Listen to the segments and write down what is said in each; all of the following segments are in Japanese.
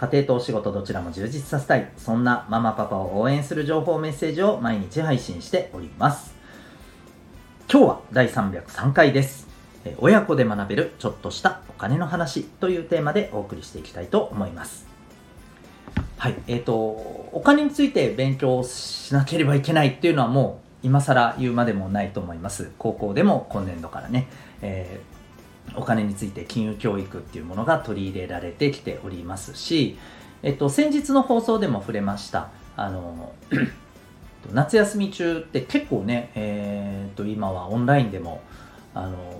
家庭とお仕事どちらも充実させたい。そんなママパパを応援する情報メッセージを毎日配信しております。今日は第303回です。親子で学べるちょっとしたお金の話というテーマでお送りしていきたいと思います。はい、えっ、ー、と、お金について勉強しなければいけないっていうのはもう今更言うまでもないと思います。高校でも今年度からね、えー、お金について金融教育っていうものが取り入れられてきておりますし、えっと、先日の放送でも触れました、あの、夏休み中って結構ね、えー、と今はオンラインでも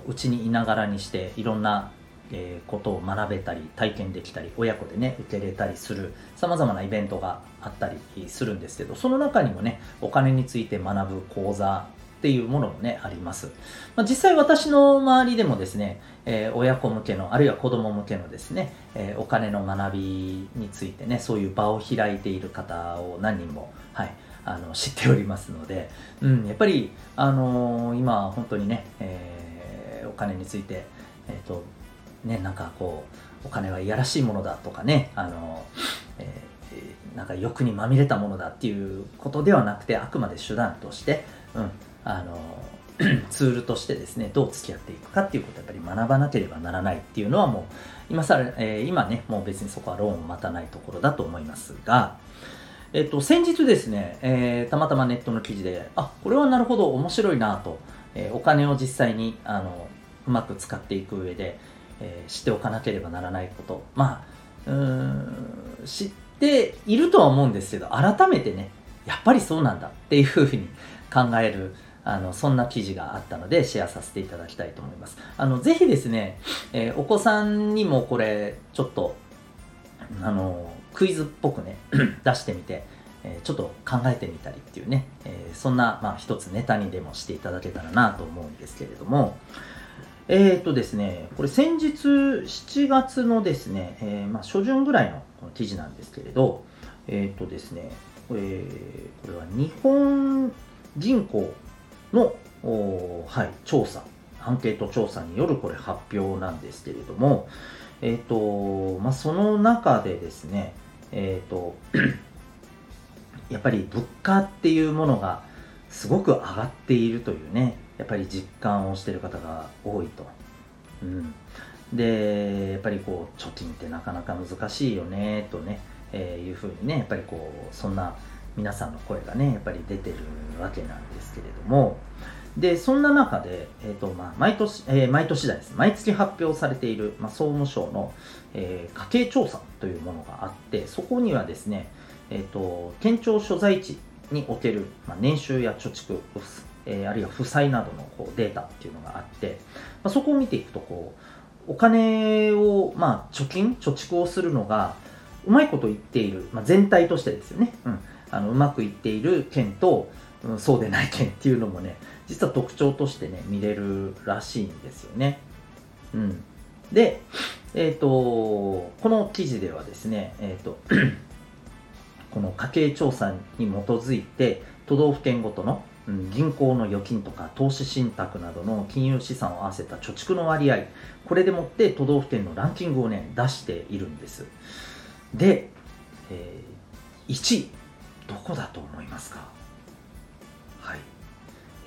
うちにいながらにしていろんなえー、ことを学べたり体験できたり親子でね受け入れたりするさまざまなイベントがあったりするんですけどその中にもねお金について学ぶ講座っていうものもねあります、まあ、実際私の周りでもですね、えー、親子向けのあるいは子供向けのですね、えー、お金の学びについてねそういう場を開いている方を何人もはいあの知っておりますので、うん、やっぱり、あのー、今本当にね、えー、お金について、えーとね、なんかこう、お金はいやらしいものだとかね、あの、えー、なんか欲にまみれたものだっていうことではなくて、あくまで手段として、うん、あの、ツールとしてですね、どう付き合っていくかっていうことをやっぱり学ばなければならないっていうのはもう、今さら、えー、今ね、もう別にそこはローンを待たないところだと思いますが、えっと、先日ですね、えー、たまたまネットの記事で、あ、これはなるほど面白いなと、えー、お金を実際に、あの、うまく使っていく上で、えー、知っておかなければならないことまあうん知っているとは思うんですけど改めてねやっぱりそうなんだっていうふうに考えるあのそんな記事があったのでシェアさせていただきたいと思います。あのぜひですね、えー、お子さんにもこれちょっとあのクイズっぽくね 出してみてえちょっと考えてみたりっていうね、えー、そんな、まあ、一つネタにでもしていただけたらなと思うんですけれども、えっ、とですね、これ先日7月のですね、えー、まあ、初旬ぐらいのこの記事なんですけれど、えっ、とですね、これこれは日本銀行の、はい、調査、アンケート調査によるこれ発表なんですけれども、えっ、と、まあ、その中でですね、えっ、と、やっぱり物価っていうものがすごく上がっているというね、やっぱり実感をしている方が多いと。うん、でやっぱりこう貯金ってなかなか難しいよねとね、えー、いうふうにねやっぱりこうそんな皆さんの声がねやっぱり出てるわけなんですけれども。でそんな中で、えーとまあ、毎年、えー、毎年だです毎月発表されている、まあ、総務省の、えー、家計調査というものがあってそこにはですね、えーと県庁所在地における、まあ、年収や貯蓄えー、あるいは負債などのこうデータっていうのがあって、まあ、そこを見ていくとこうお金を、まあ、貯金貯蓄をするのがうまいこと言っている、まあ、全体としてですよね、うん、あのうまくいっている県と、うん、そうでない県っていうのもね実は特徴としてね見れるらしいんですよね。うん、で、えーと、この記事ではですね、えーと この家計調査に基づいて都道府県ごとの銀行の預金とか投資信託などの金融資産を合わせた貯蓄の割合これでもって都道府県のランキングをね出しているんです。で、えー、1位。どこだと思いますか？はい、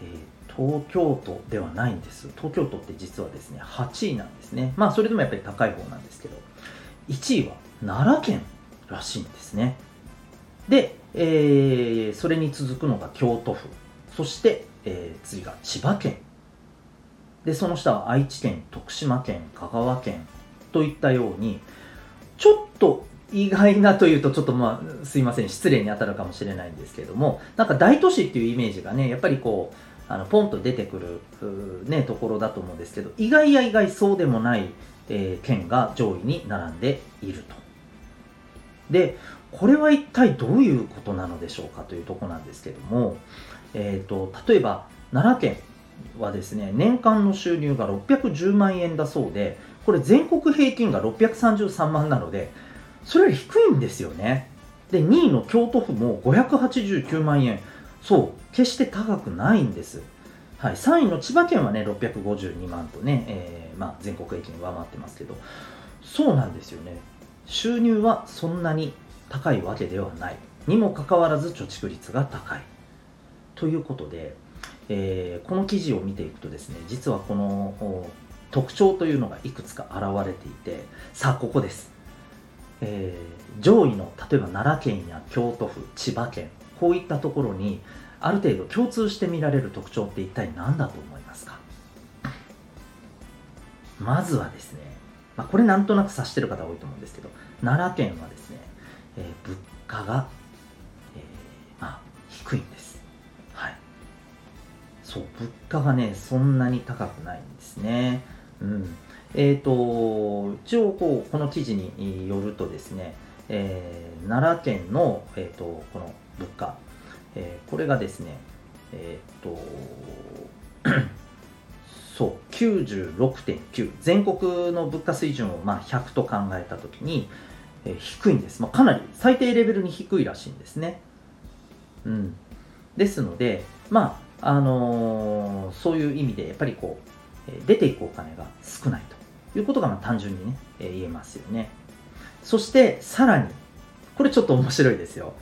えー、東京都ではないんです。東京都って実はですね8位なんですね。まあそれでもやっぱり高い方なんですけど。1位は奈良県らしいんですね。で、えー、それに続くのが京都府。そして、えー、次が千葉県。でその下は愛知県徳島県香川県といったようにちょっと意外なというとちょっとまあすいません失礼に当たるかもしれないんですけれどもなんか大都市っていうイメージがねやっぱりこうあのポンと出てくる、ね、ところだと思うんですけど意外や意外そうでもない、えー、県が上位に並んでいると。でこれは一体どういうことなのでしょうかというとこなんですけども、えーと、例えば奈良県はですね年間の収入が610万円だそうでこれ全国平均が633万なのでそれより低いんですよね。で2位の京都府も589万円。そう決して高くないんです。はい、3位の千葉県はね652万とね、えー、まあ、全国平均上回ってますけど。そうなんですよね。収入はそんなに高いわけではない。にもかかわらず貯蓄率が高い。ということで、えー、この記事を見ていくとですね実はこの特徴というのがいくつか現れていて。さあここです、えー、上位の例えば奈良県や京都府千葉県こういったところにある程度共通して見られる特徴って一体何だと思いますか？まずはですね、まあ、これなんとなく察してる方多いと思うんですけど奈良県はですね、えー、物価が、えー、まあ、低いんです。はい。そう物価がねそんなに高くないんですね。うん。えーと、一応こうこの記事によるとですね、えー、奈良県の、えーとこの物価えー、これがですね、えー、っと、そう、96.9。全国の物価水準をまあ100と考えたときに、えー、低いんです。まあ、かなり最低レベルに低いらしいんですね。うん。ですので、まあ、あのー、そういう意味で、やっぱりこう、え出ていくお金が少ないということがまあ単純にね、え言えますよね。そして、さらに、これちょっと面白いですよ。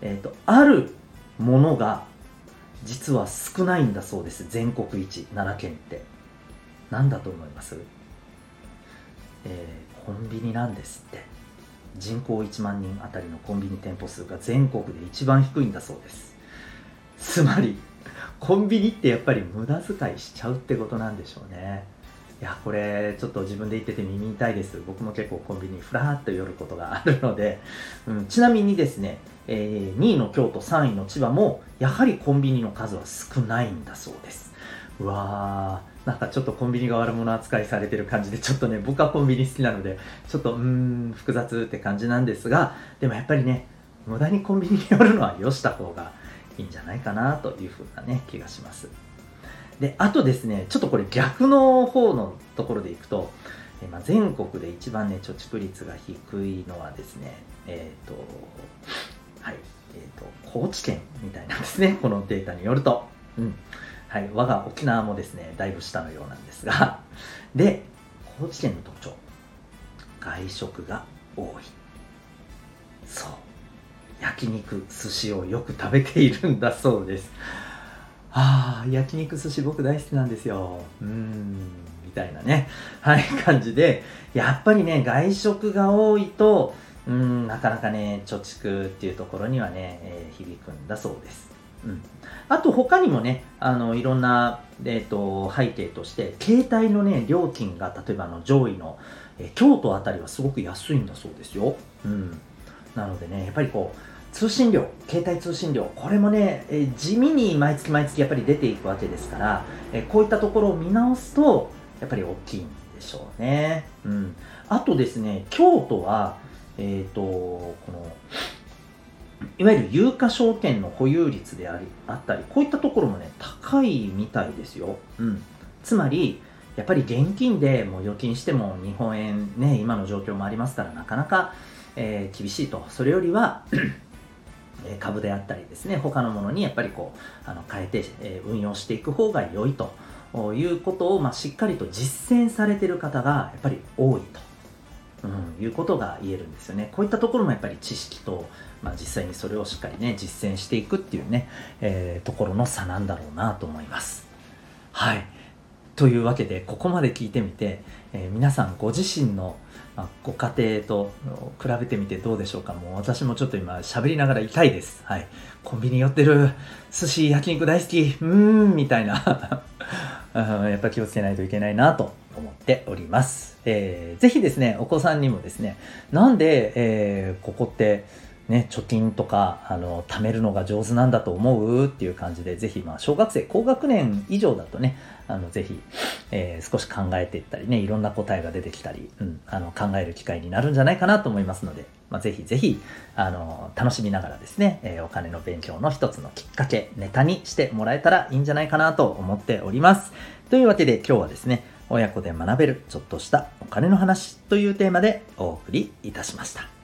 えっ、と、あるものが実は少ないんだそうです。全国一奈良県って。何だと思います？えー、コンビニなんですって。人口1万人あたりのコンビニ店舗数が全国で一番低いんだそうです。つまりコンビニってやっぱり無駄遣いしちゃうってことなんでしょうね。いやこれちょっと自分で言ってて耳痛いです。僕も結構コンビニふらーっと寄ることがあるので、うん、ちなみにですね、えー、2位の京都3位の千葉もやはりコンビニの数は少ないんだそうです。うわーなんかちょっとコンビニが悪者扱いされてる感じでちょっとね僕はコンビニ好きなのでちょっとうーん複雑って感じなんですがでもやっぱりね無駄にコンビニに寄るのはよした方がいいんじゃないかなというふうなね気がします。で、あとですね、ちょっとこれ逆の方のところでいくと、えまあ、全国で一番ね、貯蓄率が低いのはですね、えっ、ー、と、はい、えっ、ー、と、高知県みたいなんですね、このデータによると。うん。はい、我が沖縄もですね、だいぶ下のようなんですが、で、高知県の特徴、外食が多い。そう。焼肉、寿司をよく食べているんだそうです。ああ、焼肉寿司僕大好きなんですよ。うーん、みたいなね。はい、感じで、やっぱりね、外食が多いと、うん、なかなかね、貯蓄っていうところにはね、えー、響くんだそうです。うん。あと他にもね、あの、いろんな、えっ、ー、と、背景として、携帯のね、料金が、例えばの上位の、えー、京都あたりはすごく安いんだそうですよ。うん。なのでね、やっぱりこう、通信料、携帯通信料、これもね、え、地味に毎月毎月やっぱり出ていくわけですから、え、こういったところを見直すと、やっぱり大きいんでしょうね。うん。あとですね、京都は、えっ、ー、と、この、いわゆる有価証券の保有率でありあったり、こういったところもね、高いみたいですよ。うん。つまり、やっぱり現金でもう預金しても日本円ね、今の状況もありますから、なかなか、えー、厳しいと。それよりは株であったりですね、他のものにやっぱりこう、あの変えて、え運用していく方が良いということを、まあ、しっかりと実践されている方がやっぱり多いと。うん、いうことが言えるんですよね。こういったところもやっぱり知識と、まあ、実際にそれをしっかりね、実践していくっていうね、えー、ところの差なんだろうなと思います。はい。というわけで、ここまで聞いてみて、えー、皆さんご自身のま、ご家庭と比べてみてどうでしょうか？もう私もちょっと今喋りながら痛いです。はい。コンビニ寄ってる、寿司、焼肉大好き、うーん、みたいな やっぱ気をつけないといけないなと思っております。えー、ぜひですね、お子さんにもですね、なんで、えー、ここって、ね、貯金とか、あの、貯めるのが上手なんだと思うっていう感じで、ぜひ、まあ、小学生、高学年以上だとね、あの、ぜひ、えー、少し考えていったりね、いろんな答えが出てきたり、うん、あの、考える機会になるんじゃないかなと思いますので、まあ、ぜひぜひ、あの、楽しみながらですね、えー、お金の勉強の一つのきっかけ、ネタにしてもらえたらいいんじゃないかなと思っております。というわけで今日はですね、親子で学べるちょっとしたお金の話というテーマでお送りいたしました。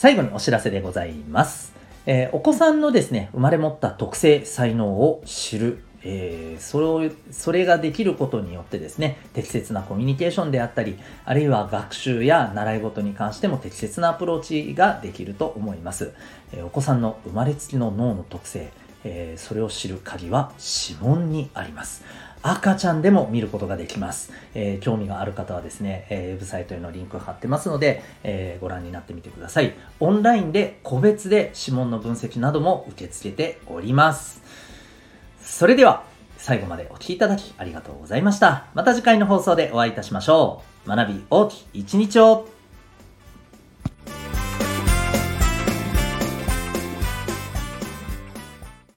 最後にお知らせでございます。えー、お子さんのですね、生まれ持った特性、才能を知る。えー、それを、それができることによってですね、適切なコミュニケーションであったり、あるいは学習や習い事に関しても適切なアプローチができると思います。えー、お子さんの生まれつきの脳の特性、えー、それを知る鍵は指紋にあります。赤ちゃんでも見ることができます。えー、興味がある方はですね、えー、ウェブサイトへのリンク貼ってますので、えー、ご覧になってみてください。オンラインで個別で指紋の分析なども受け付けております。それでは、最後までお聴きいただきありがとうございました。また次回の放送でお会いいたしましょう。学び大きい一日を